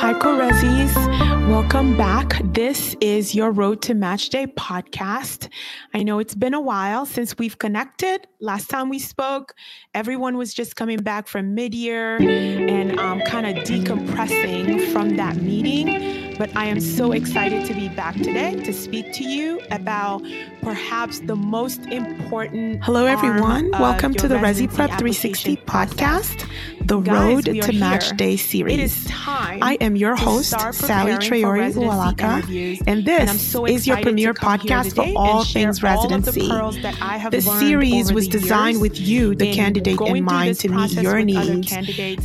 Hi, Corezis. Welcome back. This is your Road to Match Day podcast. I know it's been a while since we've connected. Last time we spoke, everyone was just coming back from mid year and um, kind of decompressing from that meeting but I am so excited to be back today to speak to you about perhaps the most important. Hello, everyone. Welcome to the Rezi Prep 360 podcast, the Guys, Road to Match here. Day series. It is time. I am your host, Saley Traore Uwalaka, and this and so is your premier podcast for all things residency. All the series was designed with you, the candidate, in mind to meet your needs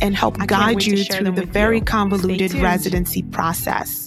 and help guide you through the very convoluted residency process.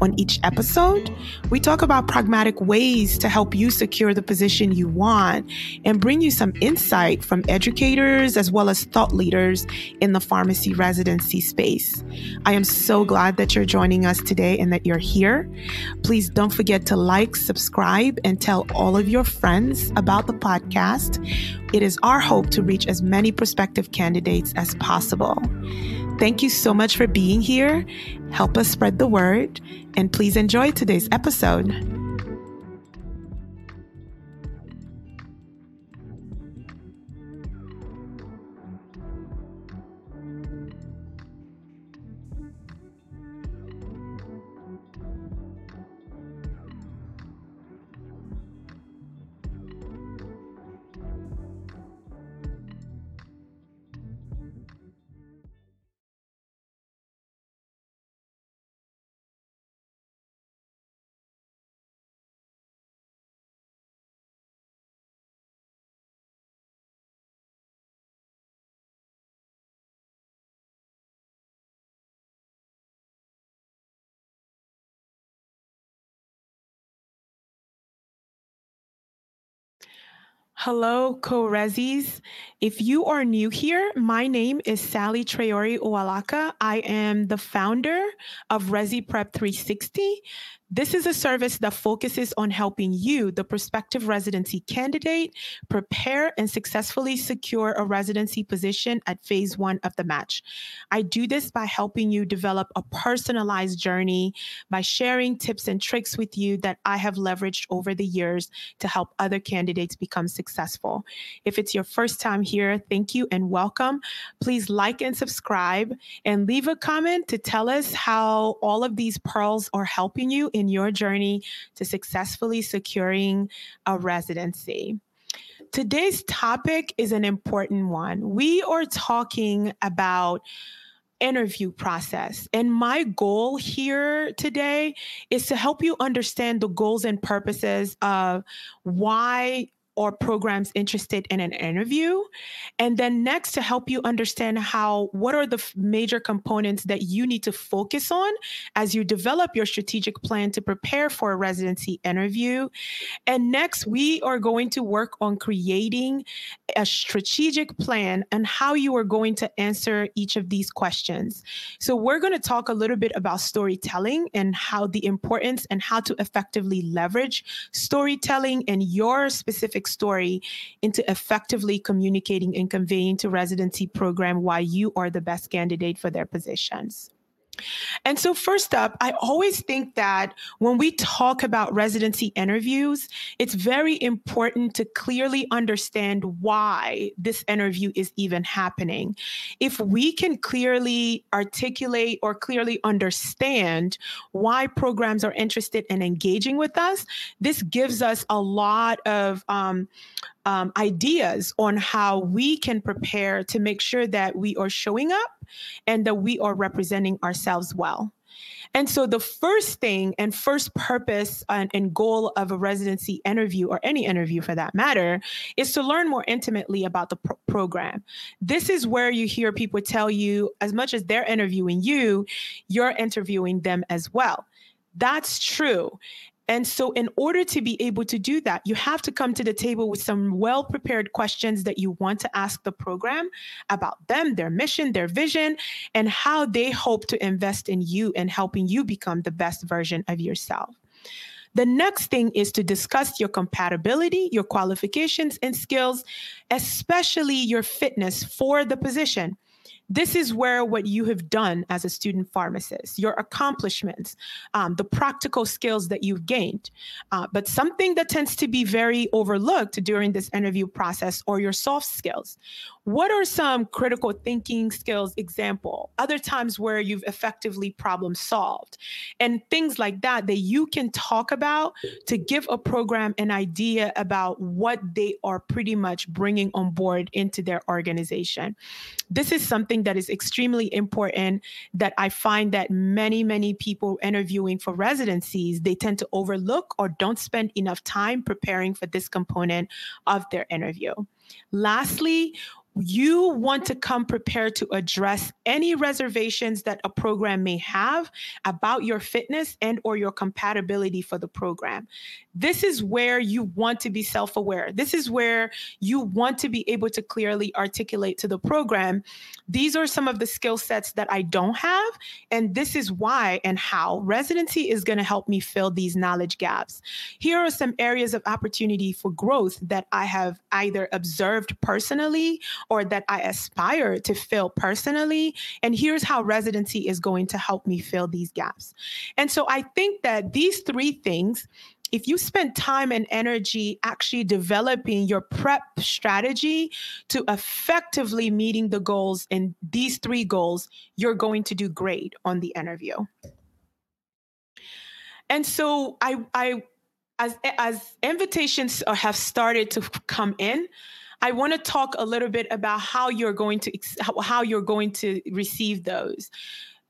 On each episode, we talk about pragmatic ways to help you secure the position you want and bring you some insight from educators as well as thought leaders in the pharmacy residency space. I am so glad that you're joining us today and that you're here. Please don't forget to like, subscribe, and tell all of your friends about the podcast. It is our hope to reach as many prospective candidates as possible. Thank you so much for being here. Help us spread the word, and please enjoy today's episode. Hello, co-resis. If you are new here, my name is Saley Traore Uwalaka. I am the founder of Rezi Prep 360. This is a service that focuses on helping you, the prospective residency candidate, prepare and successfully secure a residency position at phase one of the match. I do this by helping you develop a personalized journey by sharing tips and tricks with you that I have leveraged over the years to help other candidates become successful. If it's your first time here, thank you and welcome. Please like and subscribe and leave a comment to tell us how all of these pearls are helping you in your journey to successfully securing a residency. Today's topic is an important one. We are talking about interview process. And my goal here today is to help you understand the goals and purposes of why or programs interested in an interview. And then next to help you understand how, what are the major components that you need to focus on as you develop your strategic plan to prepare for a residency interview. And next, we are going to work on creating a strategic plan and how you are going to answer each of these questions. So we're going to talk a little bit about storytelling and how the importance and how to effectively leverage storytelling in your specific story into effectively communicating and conveying to residency program why you are the best candidate for their positions. And so, first up, I always think that when we talk about residency interviews, it's very important to clearly understand why this interview is even happening. If we can clearly articulate or clearly understand why programs are interested in engaging with us, this gives us a lot of um, um, ideas on how we can prepare to make sure that we are showing up and that we are representing ourselves well. And so, the first thing and first purpose and, and, goal of a residency interview, or any interview for that matter, is to learn more intimately about the pro- program. This is where you hear people tell you, as much as they're interviewing you, you're interviewing them as well. That's true. And so, in order to be able to do that, you have to come to the table with some well prepared questions that you want to ask the program about them, their mission, their vision, and how they hope to invest in you and helping you become the best version of yourself. The next thing is to discuss your compatibility, your qualifications and skills, especially your fitness for the position. This is where what you have done as a student pharmacist, your accomplishments, um, the practical skills that you've gained. Uh, but something that tends to be very overlooked during this interview process or your soft skills. What are some critical thinking skills example? Other times where you've effectively problem solved and things like that that you can talk about to give a program an idea about what they are pretty much bringing on board into their organization. This is something that is extremely important that I find that many many people interviewing for residencies they tend to overlook or don't spend enough time preparing for this component of their interview. Lastly, you want to come prepared to address any reservations that a program may have about your fitness and or your compatibility for the program. This is where you want to be self-aware. This is where you want to be able to clearly articulate to the program these are some of the skill sets that i don't have and this is why and how residency is going to help me fill these knowledge gaps. Here are some areas of opportunity for growth that i have either observed personally or that I aspire to fill personally. And here's how residency is going to help me fill these gaps. And so I think that these three things if you spend time and energy actually developing your prep strategy to effectively meeting the goals in these three goals, you're going to do great on the interview. And so I, I, as as invitations have started to come in, I want to talk a little bit about how you're going to how you're going to receive those.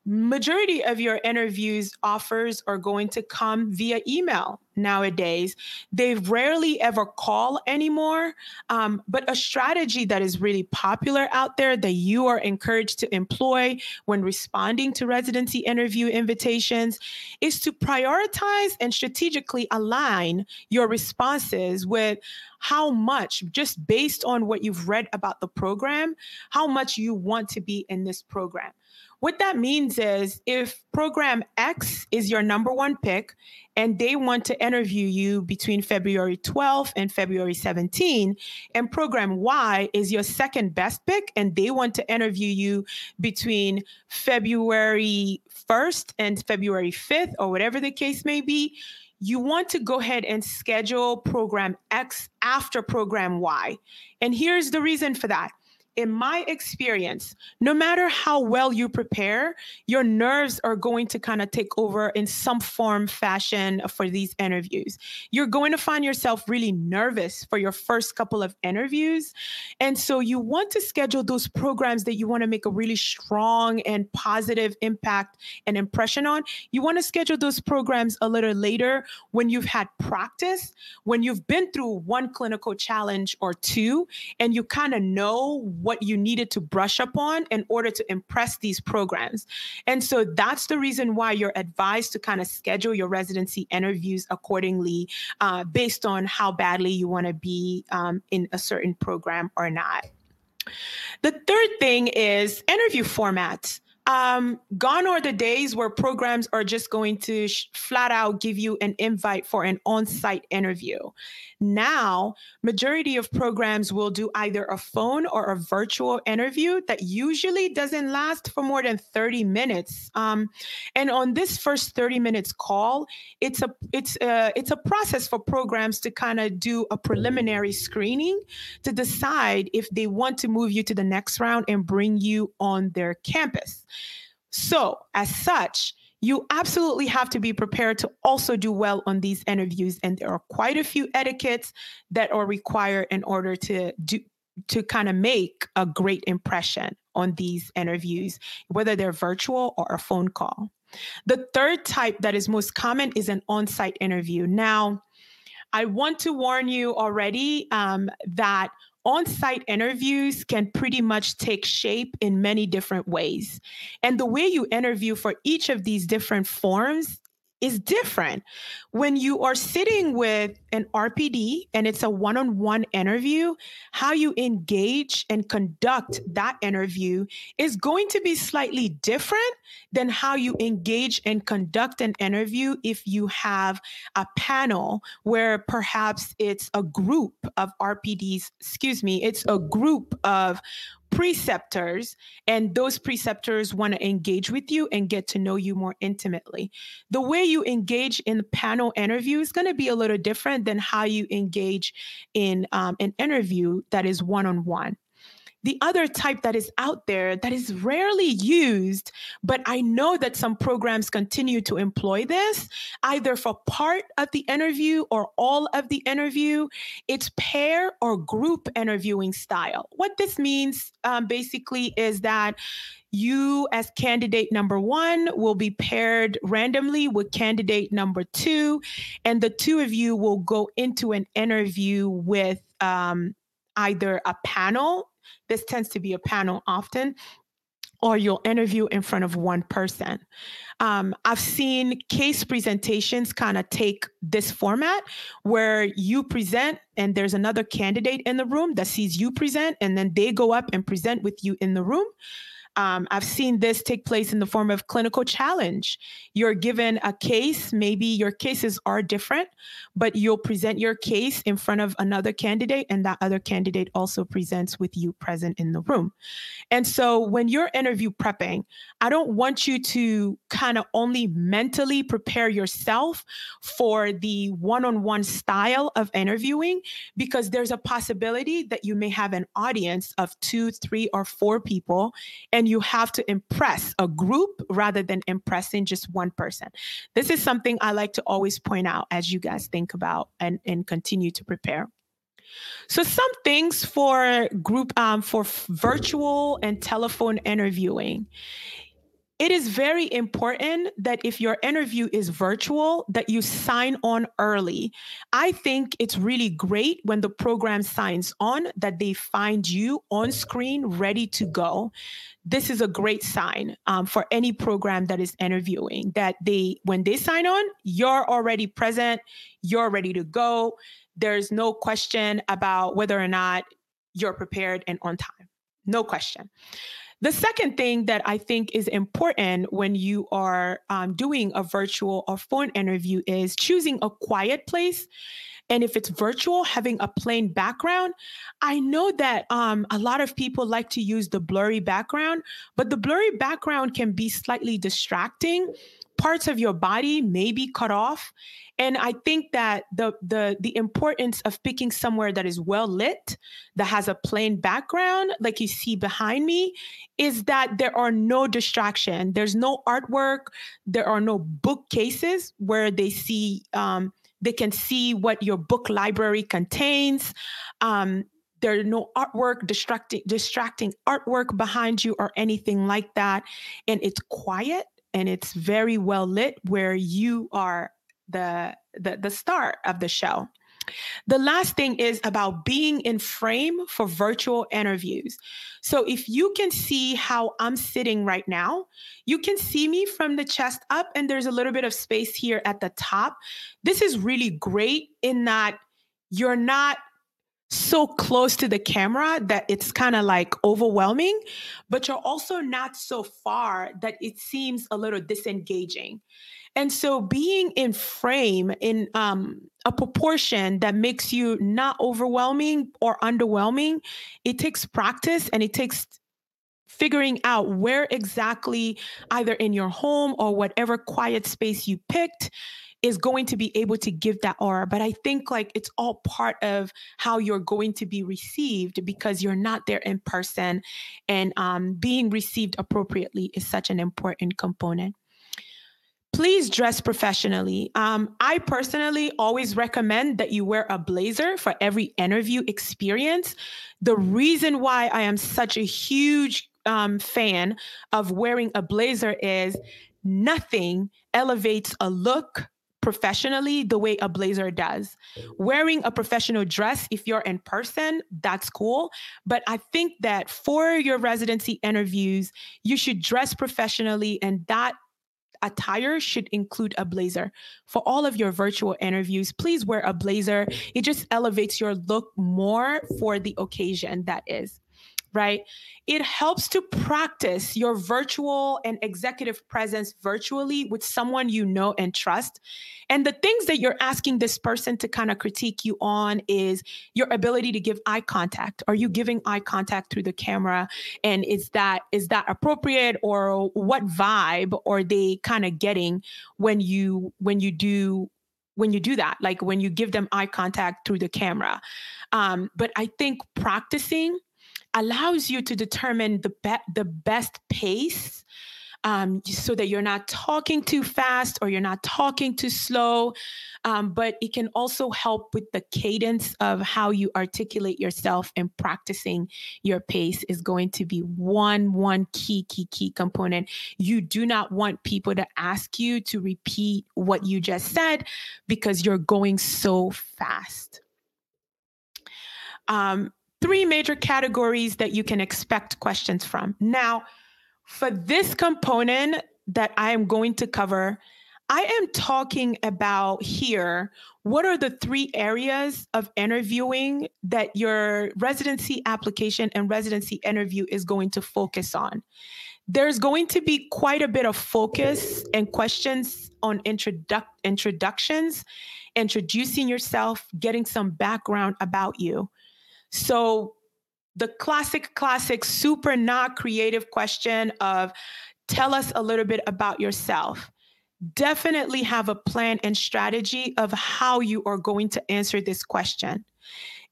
Majority of your interviews offers are going to come via email nowadays. They rarely ever call anymore. Um, but a strategy that is really popular out there that you are encouraged to employ when responding to residency interview invitations is to prioritize and strategically align your responses with how much, just based on what you've read about the program, how much you want to be in this program. What that means is if program X is your number one pick and they want to interview you between February 12th and February 17, and program Y is your second best pick and they want to interview you between February 1st and February 5th or whatever the case may be, you want to go ahead and schedule program X after program Y. And here's the reason for that in my experience, no matter how well you prepare, your nerves are going to kind of take over in some form, fashion for these interviews. You're going to find yourself really nervous for your first couple of interviews. And so you want to schedule those programs that you want to make a really strong and positive impact and impression on. You want to schedule those programs a little later when you've had practice, when you've been through one clinical challenge or two, and you kind of know what you needed to brush up on in order to impress these programs. And so that's the reason why you're advised to kind of schedule your residency interviews accordingly uh, based on how badly you want to be um, in a certain program or not. The third thing is interview formats. Um, gone are the days where programs are just going to sh- flat out give you an invite for an on-site interview. Now, majority of programs will do either a phone or a virtual interview that usually doesn't last for more than 30 minutes. Um, and on this first 30 minutes call, it's a it's a, it's a process for programs to kind of do a preliminary screening to decide if they want to move you to the next round and bring you on their campus. So, as such, you absolutely have to be prepared to also do well on these interviews. And there are quite a few etiquettes that are required in order to do to kind of make a great impression on these interviews, whether they're virtual or a phone call. The third type that is most common is an on site interview. Now, I want to warn you already um, that on site interviews can pretty much take shape in many different ways. And the way you interview for each of these different forms is different. When you are sitting with an RPD and it's a one on one interview, how you engage and conduct that interview is going to be slightly different than how you engage and conduct an interview if you have a panel where perhaps it's a group of RPDs, excuse me, it's a group of preceptors and those preceptors want to engage with you and get to know you more intimately. The way you engage in panel interview is going to be a little different than how you engage in um, an interview that is one on one. The other type that is out there that is rarely used, but I know that some programs continue to employ this either for part of the interview or all of the interview. It's pair or group interviewing style. What this means um, basically is that you as candidate number one will be paired randomly with candidate number two and the two of you will go into an interview with um, either a panel this tends to be a panel often or you'll interview in front of one person. Um, I've seen case presentations kind of take this format where you present and there's another candidate in the room that sees you present, and then they go up and present with you in the room. Um, I've seen this take place in the form of clinical challenge. You're given a case, maybe your cases are different, but you'll present your case in front of another candidate, and that other candidate also presents with you present in the room. And so when you're interview prepping, I don't want you to kind of only mentally prepare yourself for the one on one style of interviewing, because there's a possibility that you may have an audience of two, three, or four people. And and you have to impress a group rather than impressing just one person. This is something I like to always point out as you guys think about and, and continue to prepare. So some things for group um, for virtual and telephone interviewing it is very important that if your interview is virtual that you sign on early. I think it's really great when the program signs on that they find you on screen ready to go. This is a great sign um, for any program that is interviewing that they when they sign on you're already present you're ready to go. There's no question about whether or not you're prepared and on time. No question the second thing that I think is important when you are um, doing a virtual or phone interview is choosing a quiet place. And if it's virtual, having a plain background. I know that um, a lot of people like to use the blurry background, but the blurry background can be slightly distracting parts of your body may be cut off. And i think that the the the importance of picking somewhere that is well lit that has a plain background like you see behind me is that there are no distraction. There's no artwork. There are no bookcases where they see um, they can see what your book library contains. Um, there are no artwork distracting distracting artwork behind you or anything like that. And it's quiet and it's very well lit where you are the the, the star of the show. The last thing is about being in frame for virtual interviews. So if you can see how I'm sitting right now, you can see me from the chest up, and there's a little bit of space here at the top. This is really great in that you're not so close to the camera that it's kind of like overwhelming, but you're also not so far that it seems a little disengaging. And so being in frame in um, a proportion that makes you not overwhelming or underwhelming, it takes practice and it takes figuring out where exactly, either in your home or whatever quiet space you picked, is going to be able to give that aura. But I think like it's all part of how you're going to be received because you're not there in person. And um, being received appropriately is such an important component please dress professionally. Um, I personally always recommend that you wear a blazer for every interview experience. The reason why I am such a huge um, fan of wearing a blazer is nothing elevates a look professionally the way a blazer does. Wearing a professional dress, if you're in person, that's cool. But I think that for your residency interviews, you should dress professionally, and that attire should include a blazer. For all of your virtual interviews, please wear a blazer. It just elevates your look more for the occasion that is right? It helps to practice your virtual and executive presence virtually with someone you know and trust. And the things that you're asking this person to kind of critique you on is your ability to give eye contact. Are you giving eye contact through the camera? And is that is that appropriate or what vibe are they kind of getting when you when you do when you do that like when you give them eye contact through the camera um, but i think practicing allows you to determine the, be- the best pace um, so that you're not talking too fast or you're not talking too slow. Um, but it can also help with the cadence of how you articulate yourself and practicing your pace is going to be one one key key key component. You do not want people to ask you to repeat what you just said because you're going so fast. Um, three major categories that you can expect questions from. Now, for this component that I am going to cover, I am talking about here what are the three areas of interviewing that your residency application and residency interview is going to focus on. There's going to be quite a bit of focus and questions on introdu- introductions, introducing yourself, getting some background about you. So the classic, classic, super not creative question of tell us a little bit about yourself. Definitely have a plan and strategy of how you are going to answer this question.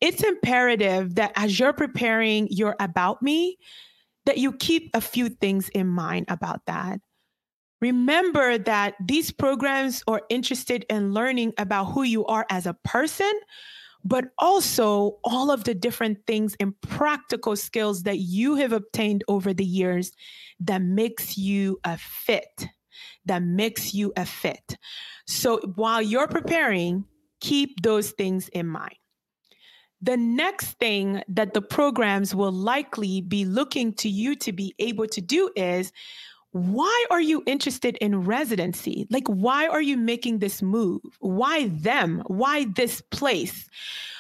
It's imperative that as you're preparing your about me, that you keep a few things in mind about that. Remember that these programs are interested in learning about who you are as a person, but also all of the different things and practical skills that you have obtained over the years that makes you a fit, that makes you a fit. So while you're preparing, keep those things in mind. The next thing that the programs will likely be looking to you to be able to do is why are you interested in residency? Like, why are you making this move? Why them? Why this place?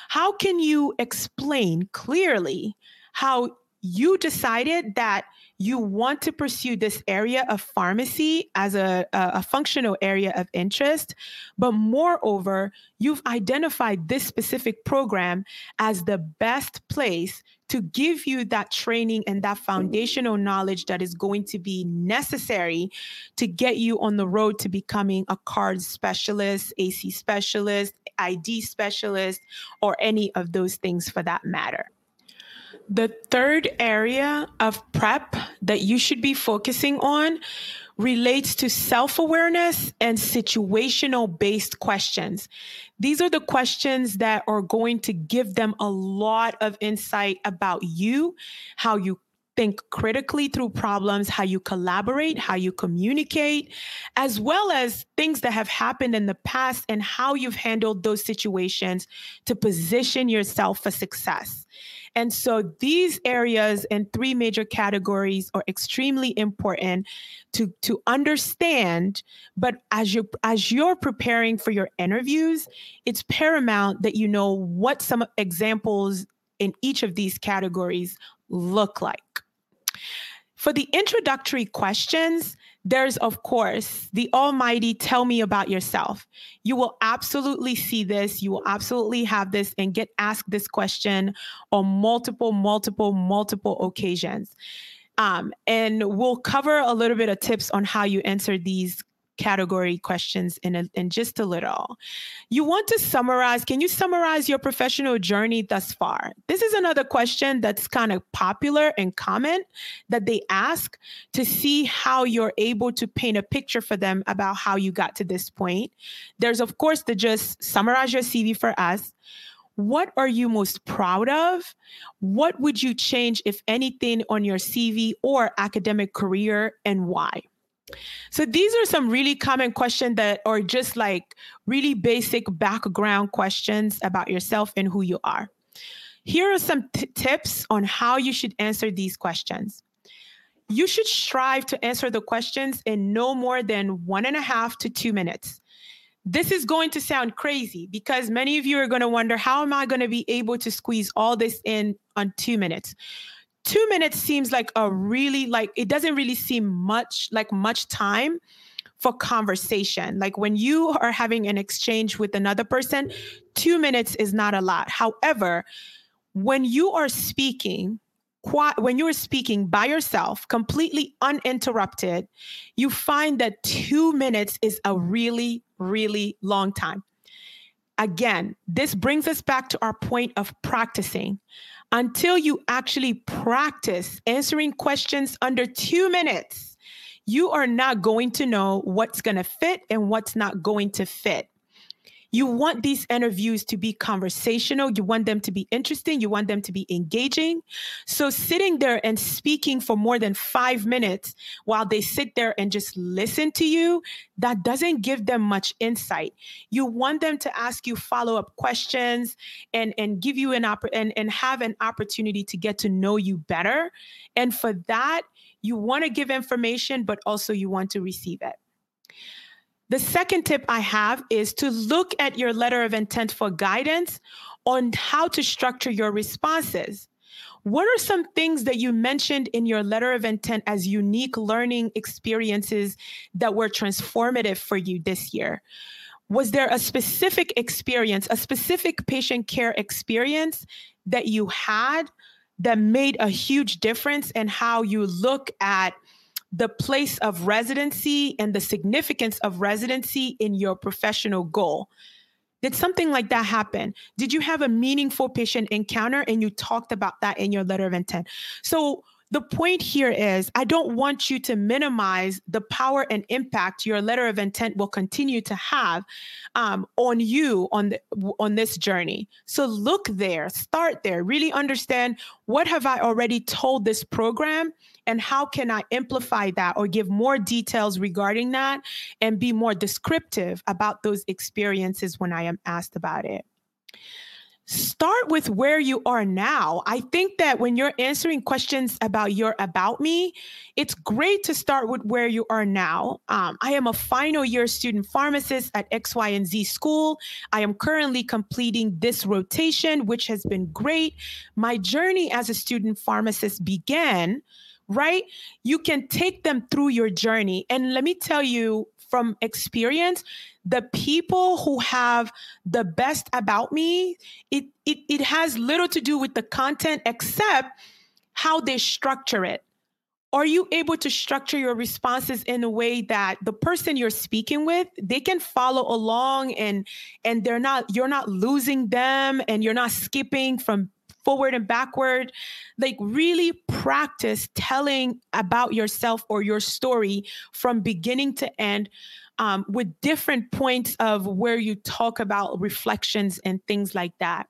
How can you explain clearly how you decided that you want to pursue this area of pharmacy as a, a, functional area of interest, but moreover, you've identified this specific program as the best place to give you that training and that foundational knowledge that is going to be necessary to get you on the road to becoming a card specialist, AC specialist, ID specialist, or any of those things for that matter. The third area of prep that you should be focusing on relates to self awareness and situational based questions. These are the questions that are going to give them a lot of insight about you, how you think critically through problems, how you collaborate, how you communicate, as well as things that have happened in the past and how you've handled those situations to position yourself for success. And so these areas and three major categories are extremely important to, to understand. But as you as you're preparing for your interviews, it's paramount that you know what some examples in each of these categories look like. For the introductory questions, there's, of course, the almighty tell me about yourself. You will absolutely see this. You will absolutely have this and get asked this question on multiple, multiple, multiple occasions. Um, and we'll cover a little bit of tips on how you answer these category questions in, a, in just a little. You want to summarize, can you summarize your professional journey thus far? This is another question that's kind of popular and common that they ask to see how you're able to paint a picture for them about how you got to this point. There's, of course, the just summarize your CV for us. What are you most proud of? What would you change, if anything, on your CV or academic career and why? So these are some really common questions that are just like really basic background questions about yourself and who you are. Here are some t- tips on how you should answer these questions. You should strive to answer the questions in no more than one and a half to two minutes. This is going to sound crazy because many of you are going to wonder how am I going to be able to squeeze all this in on two minutes? Two minutes seems like a really like it doesn't really seem much like much time for conversation. Like when you are having an exchange with another person, two minutes is not a lot. However, when you are speaking, when you are speaking by yourself, completely uninterrupted, you find that two minutes is a really, really long time. Again, this brings us back to our point of practicing. Until you actually practice answering questions under two minutes, you are not going to know what's going to fit and what's not going to fit. You want these interviews to be conversational. You want them to be interesting. You want them to be engaging. So, sitting there and speaking for more than five minutes while they sit there and just listen to you, that doesn't give them much insight. You want them to ask you follow up questions and, and give you an opp- and, and have an opportunity to get to know you better. And for that, you want to give information, but also you want to receive it. The second tip I have is to look at your letter of intent for guidance on how to structure your responses. What are some things that you mentioned in your letter of intent as unique learning experiences that were transformative for you this year? Was there a specific experience, a specific patient care experience that you had that made a huge difference in how you look at the place of residency and the significance of residency in your professional goal. Did something like that happen? Did you have a meaningful patient encounter and you talked about that in your letter of intent? So, the point here is I don't want you to minimize the power and impact your letter of intent will continue to have um, on you on the, on this journey. So look there, start there, really understand what have I already told this program and how can I amplify that or give more details regarding that and be more descriptive about those experiences when I am asked about it start with where you are now. I think that when you're answering questions about your about me, it's great to start with where you are now. Um, I am a final year student pharmacist at X, Y, and Z school. I am currently completing this rotation, which has been great. My journey as a student pharmacist began right? You can take them through your journey. And let me tell you from experience, the people who have the best about me, it, it, it has little to do with the content except how they structure it. Are you able to structure your responses in a way that the person you're speaking with, they can follow along and and they're not you're not losing them and you're not skipping from forward and backward. Like, really practice telling about yourself or your story from beginning to end um, with different points of where you talk about reflections and things like that.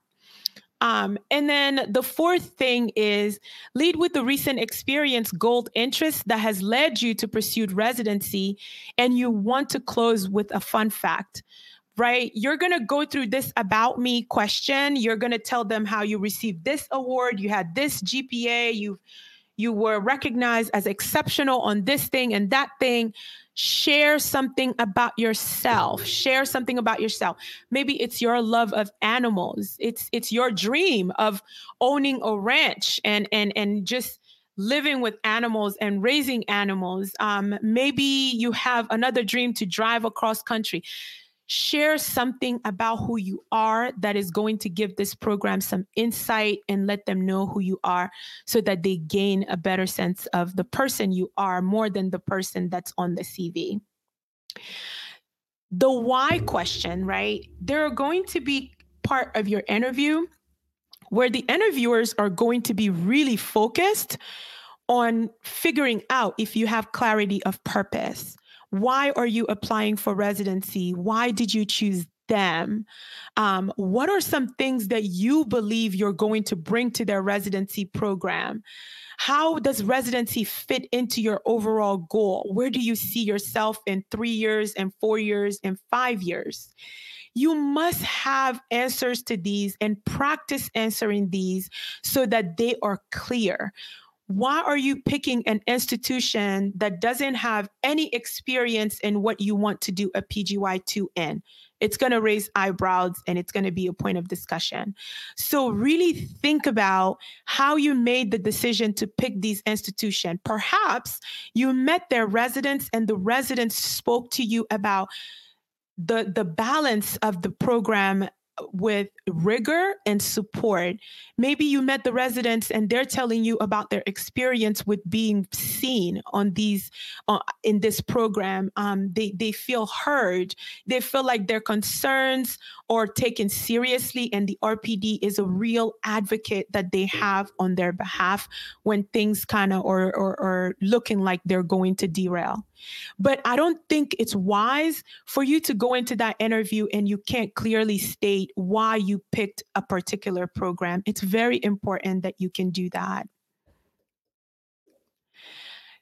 Um, and then the fourth thing is lead with the recent experience gold interest that has led you to pursue residency, and you want to close with a fun fact right? You're going to go through this about me question. You're going to tell them how you received this award, you had this GPA, you you were recognized as exceptional on this thing and that thing. Share something about yourself. Share something about yourself. Maybe it's your love of animals. It's it's your dream of owning a ranch and and and just living with animals and raising animals. Um, maybe you have another dream to drive across country share something about who you are that is going to give this program some insight and let them know who you are so that they gain a better sense of the person you are more than the person that's on the CV. The why question, right? There are going to be part of your interview where the interviewers are going to be really focused on figuring out if you have clarity of purpose why are you applying for residency? Why did you choose them? Um, what are some things that you believe you're going to bring to their residency program? How does residency fit into your overall goal? Where do you see yourself in three years and four years and five years? You must have answers to these and practice answering these so that they are clear why are you picking an institution that doesn't have any experience in what you want to do a PGY2 in? It's going to raise eyebrows and it's going to be a point of discussion. So, really think about how you made the decision to pick these institutions. Perhaps you met their residents and the residents spoke to you about the the balance of the program with rigor and support. Maybe you met the residents and they're telling you about their experience with being seen on these uh, in this program. Um, they they feel heard. They feel like their concerns are taken seriously, and the RPD is a real advocate that they have on their behalf when things kind of are, are, are looking like they're going to derail. But I don't think it's wise for you to go into that interview and you can't clearly state why you picked a particular program. It's very important that you can do that.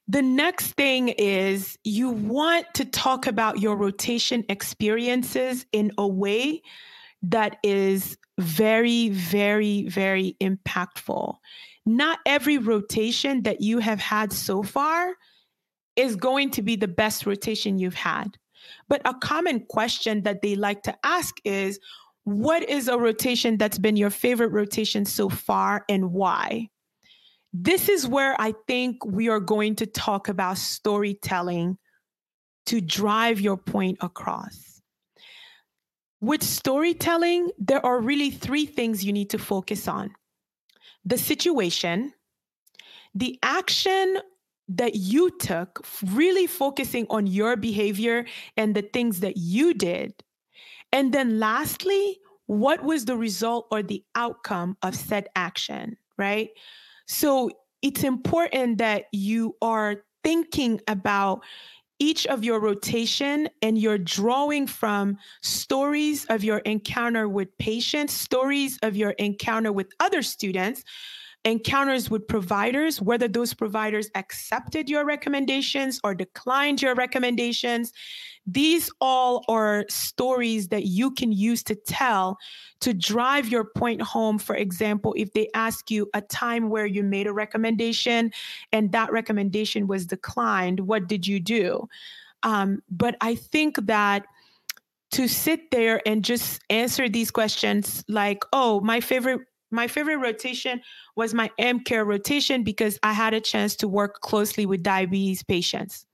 The next thing is you want to talk about your rotation experiences in a way that is very, very, very impactful. Not every rotation that you have had so far is going to be the best rotation you've had. But a common question that they like to ask is what is a rotation that's been your favorite rotation so far and why? This is where I think we are going to talk about storytelling to drive your point across. With storytelling, there are really three things you need to focus on the situation, the action that you took, really focusing on your behavior and the things that you did. And then lastly, what was the result or the outcome of said action, right? So it's important that you are thinking about each of your rotation and you're drawing from stories of your encounter with patients, stories of your encounter with other students encounters with providers, whether those providers accepted your recommendations or declined your recommendations. These all are stories that you can use to tell to drive your point home. For example, if they ask you a time where you made a recommendation and that recommendation was declined, what did you do? Um, but I think that to sit there and just answer these questions like, oh, my favorite my favorite rotation was my M care rotation because I had a chance to work closely with diabetes patients.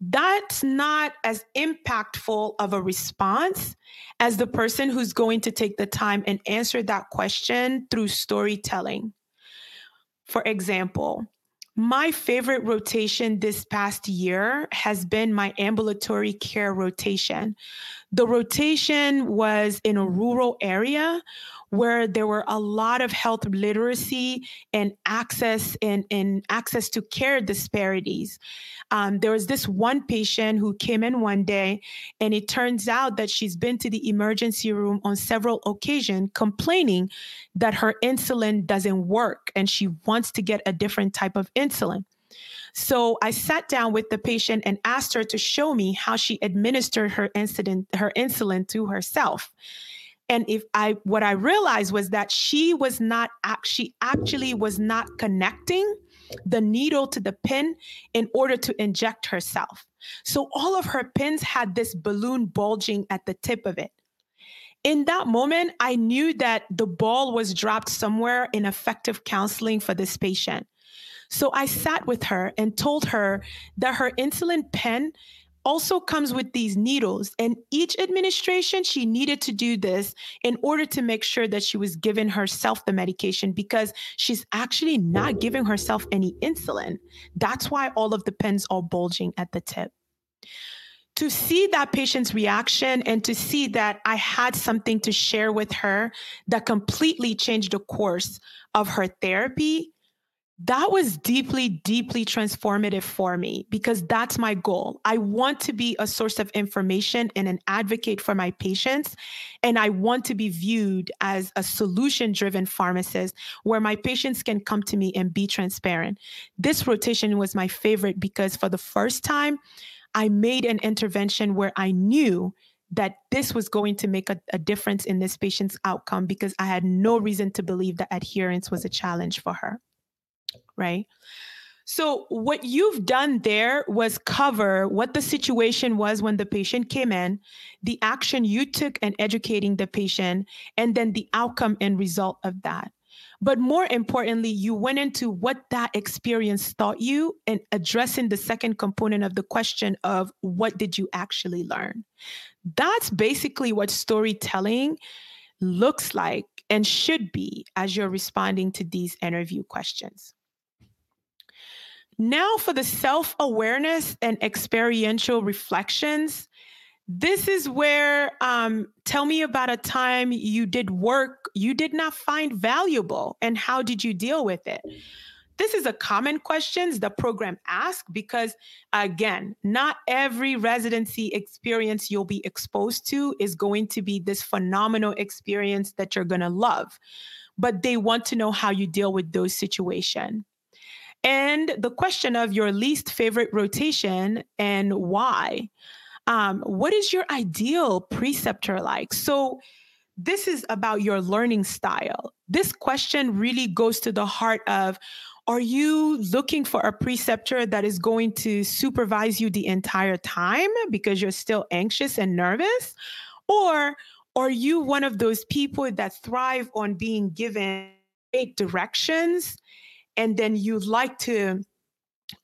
That's not as impactful of a response as the person who's going to take the time and answer that question through storytelling. For example, my favorite rotation this past year has been my ambulatory care rotation. The rotation was in a rural area where there were a lot of health literacy and access and, and access to care disparities. Um, there was this one patient who came in one day, and it turns out that she's been to the emergency room on several occasions complaining that her insulin doesn't work and she wants to get a different type of insulin. So I sat down with the patient and asked her to show me how she administered her incident, her insulin to herself. And if I, what I realized was that she was not, she actually was not connecting the needle to the pin in order to inject herself. So all of her pins had this balloon bulging at the tip of it. In that moment, I knew that the ball was dropped somewhere in effective counseling for this patient. So I sat with her and told her that her insulin pen also comes with these needles. And each administration, she needed to do this in order to make sure that she was giving herself the medication because she's actually not giving herself any insulin. That's why all of the pens are bulging at the tip. To see that patient's reaction and to see that I had something to share with her that completely changed the course of her therapy that was deeply, deeply transformative for me because that's my goal. I want to be a source of information and an advocate for my patients. And I want to be viewed as a solution driven pharmacist where my patients can come to me and be transparent. This rotation was my favorite because for the first time, I made an intervention where I knew that this was going to make a, a difference in this patient's outcome because I had no reason to believe that adherence was a challenge for her. Right? So, what you've done there was cover what the situation was when the patient came in, the action you took in educating the patient, and then the outcome and result of that. But more importantly, you went into what that experience taught you and addressing the second component of the question of what did you actually learn? That's basically what storytelling looks like and should be as you're responding to these interview questions. Now, for the self awareness and experiential reflections, this is where um, tell me about a time you did work you did not find valuable and how did you deal with it? This is a common questions the program asks because again, not every residency experience you'll be exposed to is going to be this phenomenal experience that you're going to love. But they want to know how you deal with those situations. And the question of your least favorite rotation and why. Um, what is your ideal preceptor like? So, this is about your learning style. This question really goes to the heart of are you looking for a preceptor that is going to supervise you the entire time because you're still anxious and nervous? Or are you one of those people that thrive on being given eight directions and then you like to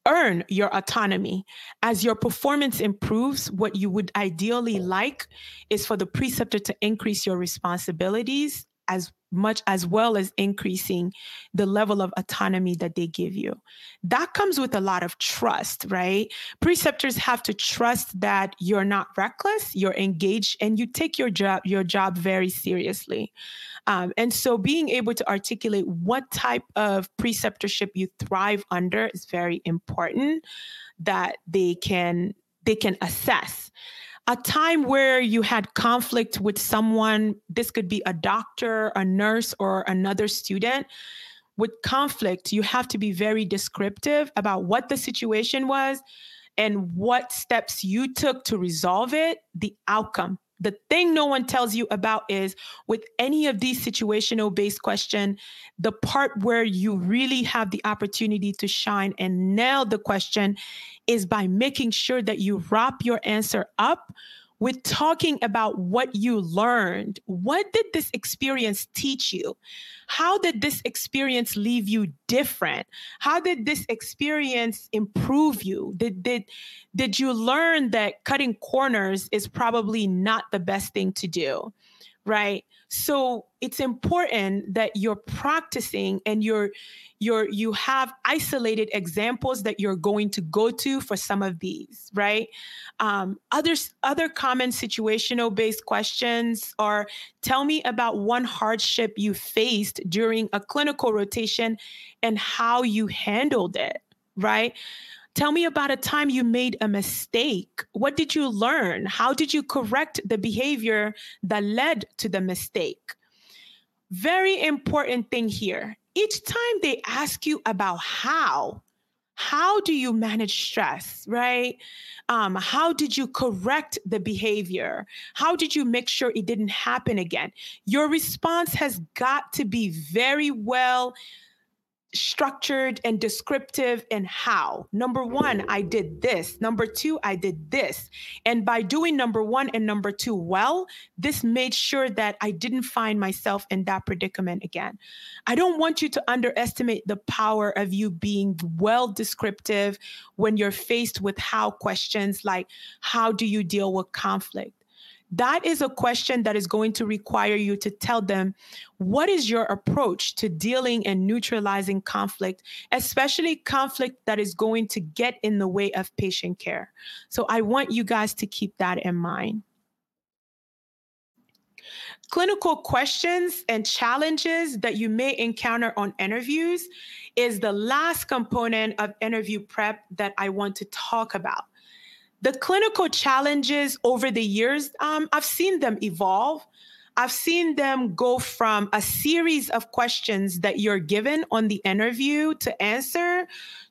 earn your autonomy. As your performance improves, what you would ideally like is for the preceptor to increase your responsibilities as much as well as increasing the level of autonomy that they give you. That comes with a lot of trust, right? Preceptors have to trust that you're not reckless, you're engaged, and you take your job your job very seriously. Um, and so being able to articulate what type of preceptorship you thrive under is very important that they can they can assess a time where you had conflict with someone, this could be a doctor, a nurse, or another student. With conflict, you have to be very descriptive about what the situation was and what steps you took to resolve it, the outcome the thing no one tells you about is with any of these situational based question the part where you really have the opportunity to shine and nail the question is by making sure that you wrap your answer up with talking about what you learned. What did this experience teach you? How did this experience leave you different? How did this experience improve you? Did, did, did you learn that cutting corners is probably not the best thing to do? Right. So it's important that you're practicing and you're you're you have isolated examples that you're going to go to for some of these, right? Um, others other common situational based questions are tell me about one hardship you faced during a clinical rotation and how you handled it, right? Tell me about a time you made a mistake. What did you learn? How did you correct the behavior that led to the mistake? Very important thing here. Each time they ask you about how, how do you manage stress, right? Um, how did you correct the behavior? How did you make sure it didn't happen again? Your response has got to be very well structured and descriptive in how. Number one, I did this. Number two, I did this. And by doing number one and number two well, this made sure that I didn't find myself in that predicament again. I don't want you to underestimate the power of you being well descriptive when you're faced with how questions like, how do you deal with conflict? That is a question that is going to require you to tell them what is your approach to dealing and neutralizing conflict, especially conflict that is going to get in the way of patient care. So I want you guys to keep that in mind. Clinical questions and challenges that you may encounter on interviews is the last component of interview prep that I want to talk about the clinical challenges over the years, um, I've seen them evolve. I've seen them go from a series of questions that you're given on the interview to answer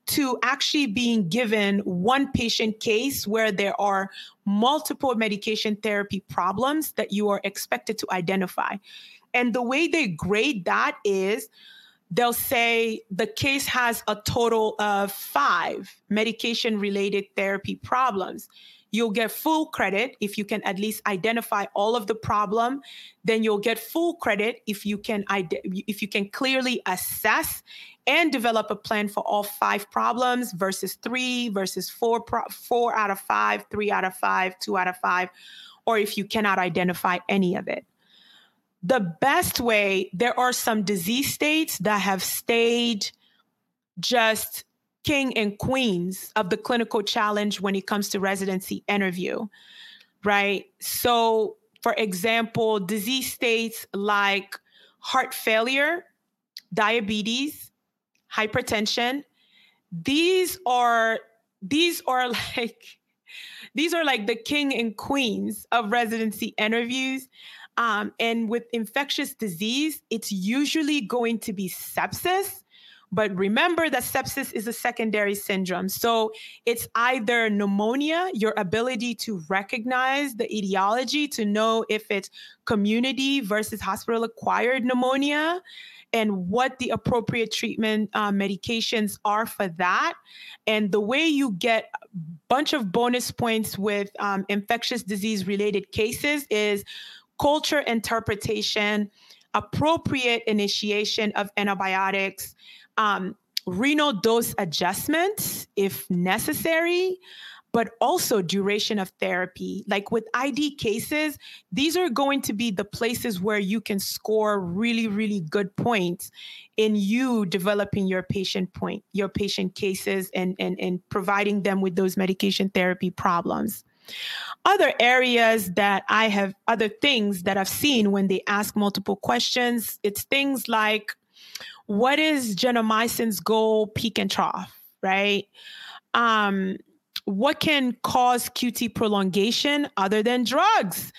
to actually being given one patient case where there are multiple medication therapy problems that you are expected to identify. And the way they grade that is they'll say the case has a total of five medication related therapy problems. You'll get full credit if you can at least identify all of the problem. Then you'll get full credit if you can if you can clearly assess and develop a plan for all five problems versus three versus four four out of five, three out of five, two out of five, or if you cannot identify any of it the best way, there are some disease states that have stayed just king and queens of the clinical challenge when it comes to residency interview, right? So, for example, disease states like heart failure, diabetes, hypertension, these are these are like these are like the king and queens of residency interviews um, and with infectious disease, it's usually going to be sepsis. But remember that sepsis is a secondary syndrome. So it's either pneumonia, your ability to recognize the etiology, to know if it's community versus hospital acquired pneumonia, and what the appropriate treatment uh, medications are for that. And the way you get a bunch of bonus points with um, infectious disease related cases is culture interpretation, appropriate initiation of antibiotics, um, renal dose adjustments if necessary, but also duration of therapy. Like with ID cases, these are going to be the places where you can score really, really good points in you developing your patient point, your patient cases, and, and, and providing them with those medication therapy problems. Other areas that I have, other things that I've seen when they ask multiple questions, it's things like, what is gentamicin's goal, peak and trough, right? Um, what can cause QT prolongation other than drugs?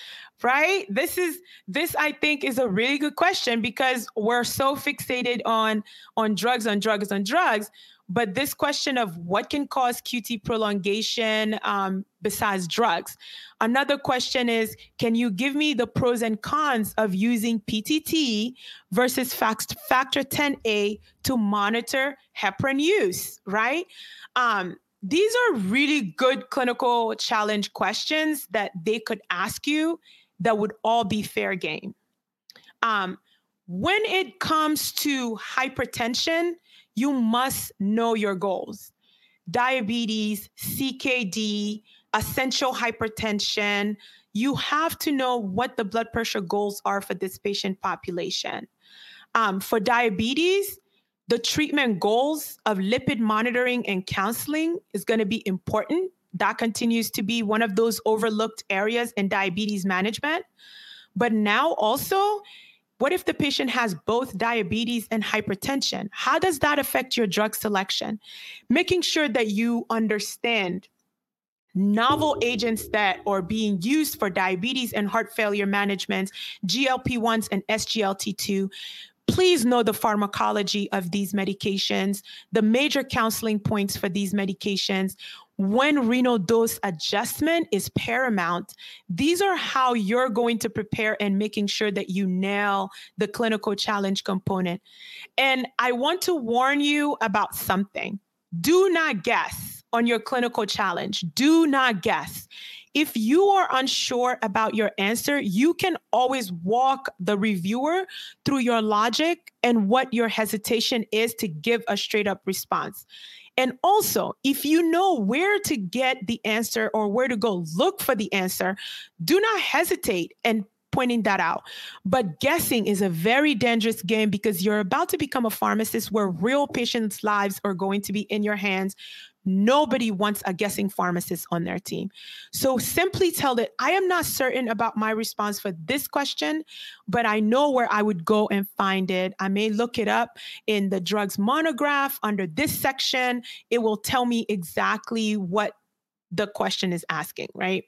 right this is this i think is a really good question because we're so fixated on on drugs on drugs on drugs but this question of what can cause QT prolongation um, besides drugs. Another question is Can you give me the pros and cons of using PTT versus factor 10A to monitor heparin use, right? Um, these are really good clinical challenge questions that they could ask you that would all be fair game. Um, when it comes to hypertension, you must know your goals. Diabetes, CKD, essential hypertension. You have to know what the blood pressure goals are for this patient population. Um, for diabetes, the treatment goals of lipid monitoring and counseling is going to be important. That continues to be one of those overlooked areas in diabetes management. But now also, what if the patient has both diabetes and hypertension? How does that affect your drug selection? Making sure that you understand novel agents that are being used for diabetes and heart failure management, GLP 1s and SGLT2. Please know the pharmacology of these medications, the major counseling points for these medications, when renal dose adjustment is paramount, these are how you're going to prepare and making sure that you nail the clinical challenge component. And I want to warn you about something. Do not guess on your clinical challenge. Do not guess. If you are unsure about your answer, you can always walk the reviewer through your logic and what your hesitation is to give a straight up response. And also, if you know where to get the answer or where to go look for the answer, do not hesitate and pointing that out. But guessing is a very dangerous game because you're about to become a pharmacist where real patients' lives are going to be in your hands. Nobody wants a guessing pharmacist on their team. So simply tell it, I am not certain about my response for this question, but I know where I would go and find it. I may look it up in the drugs monograph under this section. It will tell me exactly what the question is asking, right?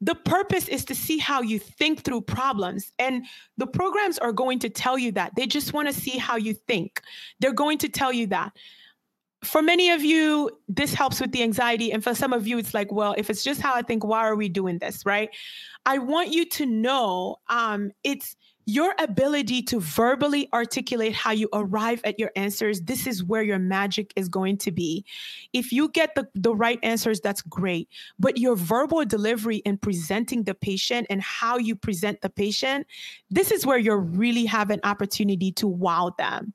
The purpose is to see how you think through problems. And the programs are going to tell you that. They just want to see how you think. They're going to tell you that for many of you, this helps with the anxiety. And for some of you, it's like, well, if it's just how I think, why are we doing this? Right. I want you to know um, it's your ability to verbally articulate how you arrive at your answers. This is where your magic is going to be. If you get the, the right answers, that's great. But your verbal delivery in presenting the patient and how you present the patient, this is where you really have an opportunity to wow them.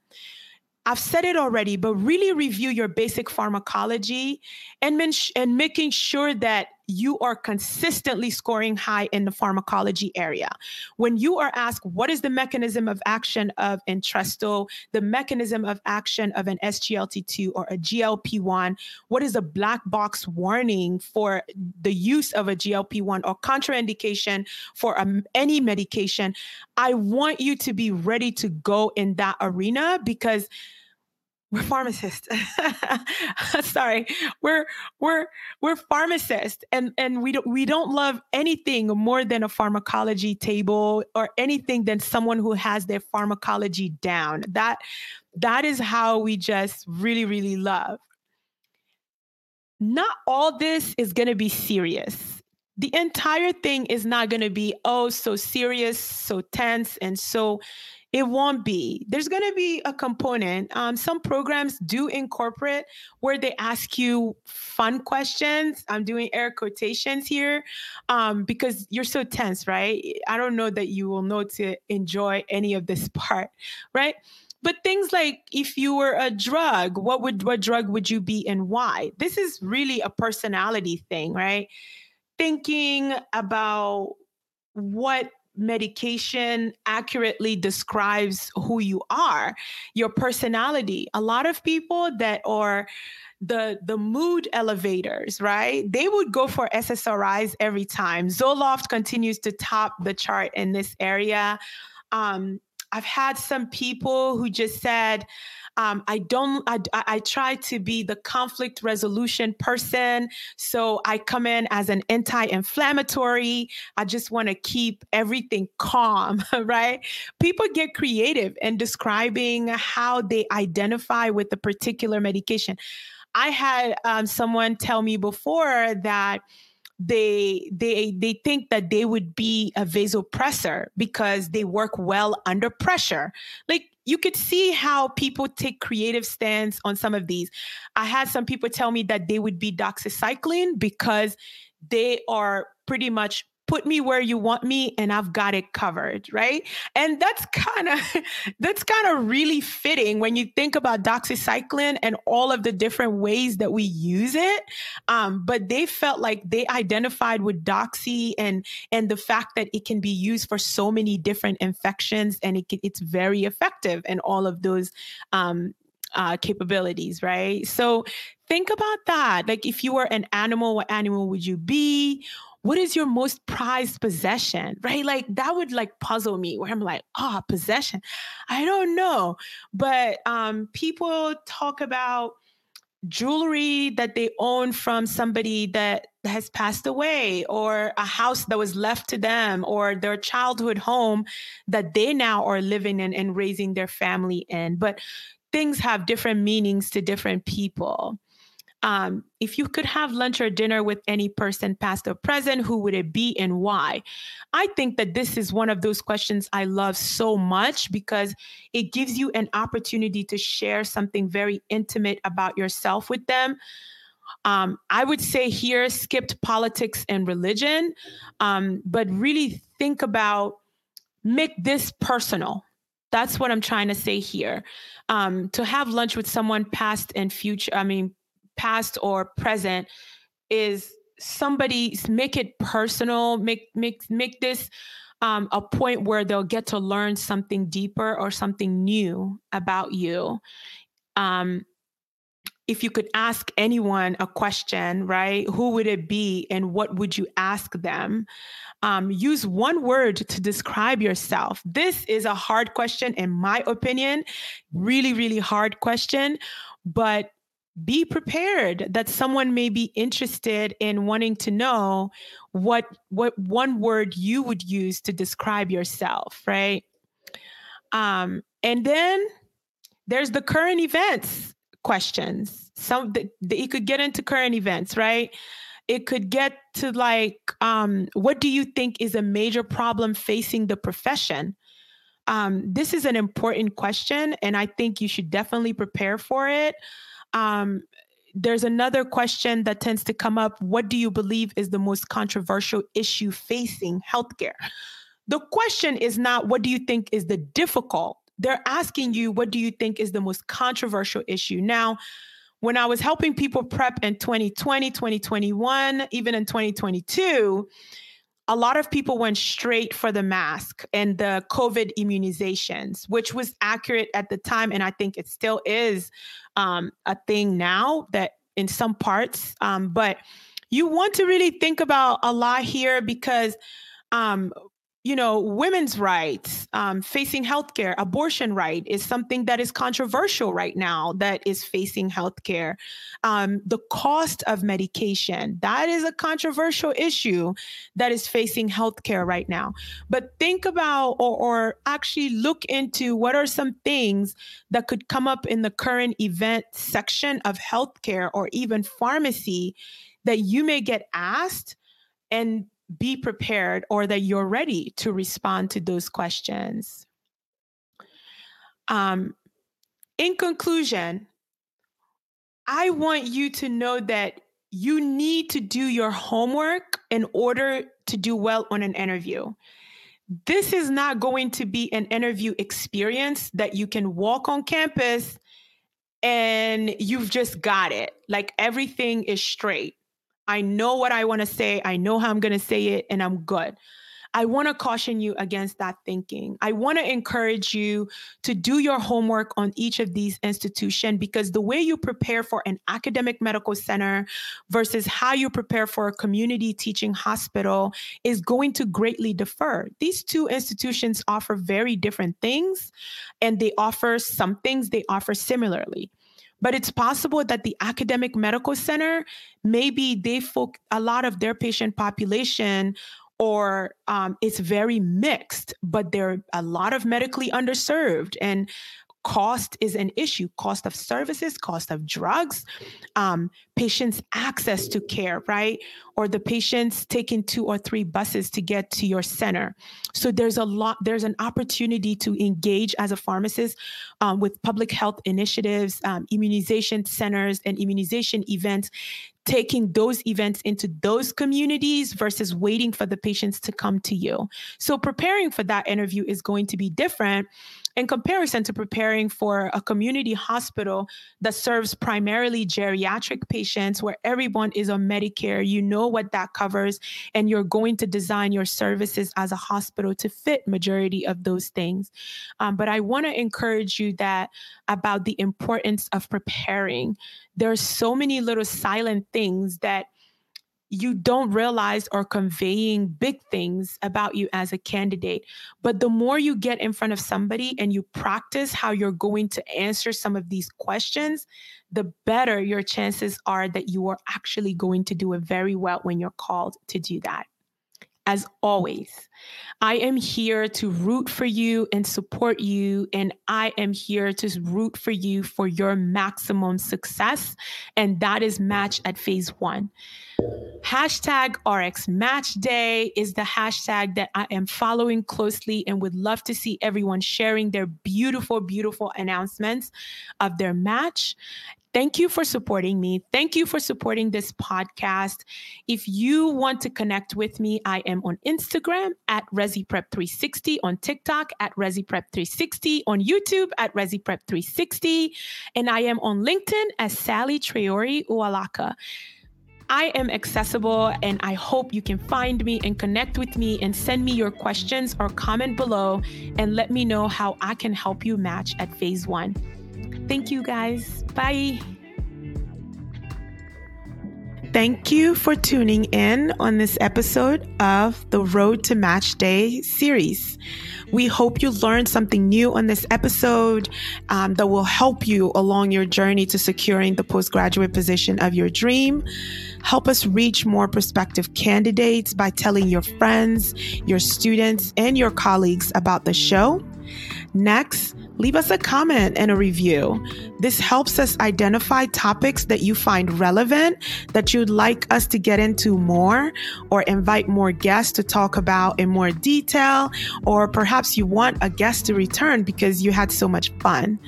I've said it already, but really review your basic pharmacology and, men- and making sure that you are consistently scoring high in the pharmacology area. When you are asked, what is the mechanism of action of Entresto, the mechanism of action of an SGLT2 or a GLP 1, what is a black box warning for the use of a GLP 1 or contraindication for um, any medication? I want you to be ready to go in that arena because we're pharmacists. Sorry, we're we're we're pharmacists, and and we don't we don't love anything more than a pharmacology table or anything than someone who has their pharmacology down. That that is how we just really really love. Not all this is going to be serious. The entire thing is not going to be oh so serious, so tense, and so it won't be. There's going to be a component. Um, some programs do incorporate where they ask you fun questions. I'm doing air quotations here um, because you're so tense, right? I don't know that you will know to enjoy any of this part, right? But things like if you were a drug, what would what drug would you be and why? This is really a personality thing, right? Thinking about what medication accurately describes who you are, your personality. A lot of people that are the the mood elevators, right? They would go for SSRIs every time. Zoloft continues to top the chart in this area. Um, I've had some people who just said, um, I don't, I, I try to be the conflict resolution person. So I come in as an anti inflammatory. I just want to keep everything calm, right? People get creative in describing how they identify with a particular medication. I had um, someone tell me before that they they they think that they would be a vasopressor because they work well under pressure. Like you could see how people take creative stance on some of these. I had some people tell me that they would be doxycycline because they are pretty much put me where you want me and I've got it covered, right? And that's kind of that's kind of really fitting when you think about doxycycline and all of the different ways that we use it. Um, but they felt like they identified with doxy and and the fact that it can be used for so many different infections and it, it's very effective in all of those um, uh, capabilities, right? So think about that. Like if you were an animal, what animal would you be? What is your most prized possession right? Like that would like puzzle me where i'm like oh possession. I don't know but um people talk about jewelry that they own from somebody that has passed away or a house that was left to them or their childhood home that they now are living in and raising their family in. But things have different meanings to different people um, if you could have lunch or dinner with any person, past or present, who would it be and why? I think that this is one of those questions I love so much because it gives you an opportunity to share something very intimate about yourself with them. Um, I would say here, skipped politics and religion, um, but really think about make this personal. That's what I'm trying to say here. Um, to have lunch with someone past and future, I mean, past or present is somebody make it personal make make make this um, a point where they'll get to learn something deeper or something new about you. Um, if you could ask anyone a question right who would it be and what would you ask them? Um, use one word to describe yourself. This is a hard question in my opinion really really hard question but be prepared that someone may be interested in wanting to know what what one word you would use to describe yourself right um, and then there's the current events questions. Some that it could get into current events, right? It could get to like, um, what do you think is a major problem facing the profession? Um, this is an important question, and I think you should definitely prepare for it. Um, there's another question that tends to come up What do you believe is the most controversial issue facing healthcare? The question is not what do you think is the difficult? They're asking you, what do you think is the most controversial issue? Now, when I was helping people prep in 2020, 2021, even in 2022, a lot of people went straight for the mask and the COVID immunizations, which was accurate at the time. And I think it still is um, a thing now that in some parts. Um, but you want to really think about a lot here because um, you know, women's rights, um, facing healthcare, abortion right is something that is controversial right now that is facing healthcare. Um, the cost of medication, that is a controversial issue that is facing healthcare right now. But think about or, or actually look into what are some things that could come up in the current event section of healthcare or even pharmacy that you may get asked and be prepared or that you're ready to respond to those questions. Um, in conclusion, I want you to know that you need to do your homework in order to do well on an interview. This is not going to be an interview experience that you can walk on campus and you've just got it. Like everything is straight. I know what I want to say. I know how I'm going to say it, and I'm good. I want to caution you against that thinking. I want to encourage you to do your homework on each of these institutions because the way you prepare for an academic medical center versus how you prepare for a community teaching hospital is going to greatly differ. These two institutions offer very different things and they offer some things they offer similarly. But it's possible that the academic medical center, maybe they folk a lot of their patient population or um, it's very mixed, but they're a lot of medically underserved. And cost is an issue. Cost of services cost of drugs um, patients access to care right? Or the patients taking two or three buses to get to your center. So there's a lot there's an opportunity to engage as a pharmacist um, with public health initiatives um, immunization centers and immunization events taking those events into those communities versus waiting for the patients to come to you. So preparing for that interview is going to be different in comparison to preparing for a community hospital that serves primarily geriatric patients where everyone is on Medicare, you know what that covers, and you're going to design your services as a hospital to fit majority of those things. Um, but I want to encourage you that about the importance of preparing. There are so many little silent things that you don't realize are conveying big things about you as a candidate. But the more you get in front of somebody and you practice how you're going to answer some of these questions, the better your chances are that you are actually going to do it very well when you're called to do that. As always, I am here to root for you and support you. And I am here to root for you for your maximum success. And that is match at phase one. Hashtag RX Match Day is the hashtag that I am following closely and would love to see everyone sharing their beautiful, beautiful announcements of their match. Thank you for supporting me. Thank you for supporting this podcast. If you want to connect with me, I am on Instagram at ReziPrep360, on TikTok at ReziPrep360, on YouTube at ReziPrep360, and I am on LinkedIn as Saley Traore Uwalaka. I am accessible and I hope you can find me and connect with me and send me your questions or comment below and let me know how I can help you match at phase one. Thank you guys. Bye. Thank you for tuning in on this episode of the Road to Match Day series. We hope you learned something new on this episode um, that will help you along your journey to securing the postgraduate position of your dream. Help us reach more prospective candidates by telling your friends, your students, and your colleagues about the show. Next, leave us a comment and a review. This helps us identify topics that you find relevant, that you'd like us to get into more, or invite more guests to talk about in more detail, or perhaps you want a guest to return because you had so much fun.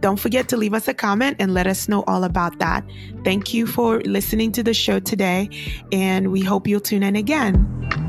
Don't forget to leave us a comment and let us know all about that. Thank you for listening to the show today, and we hope you'll tune in again.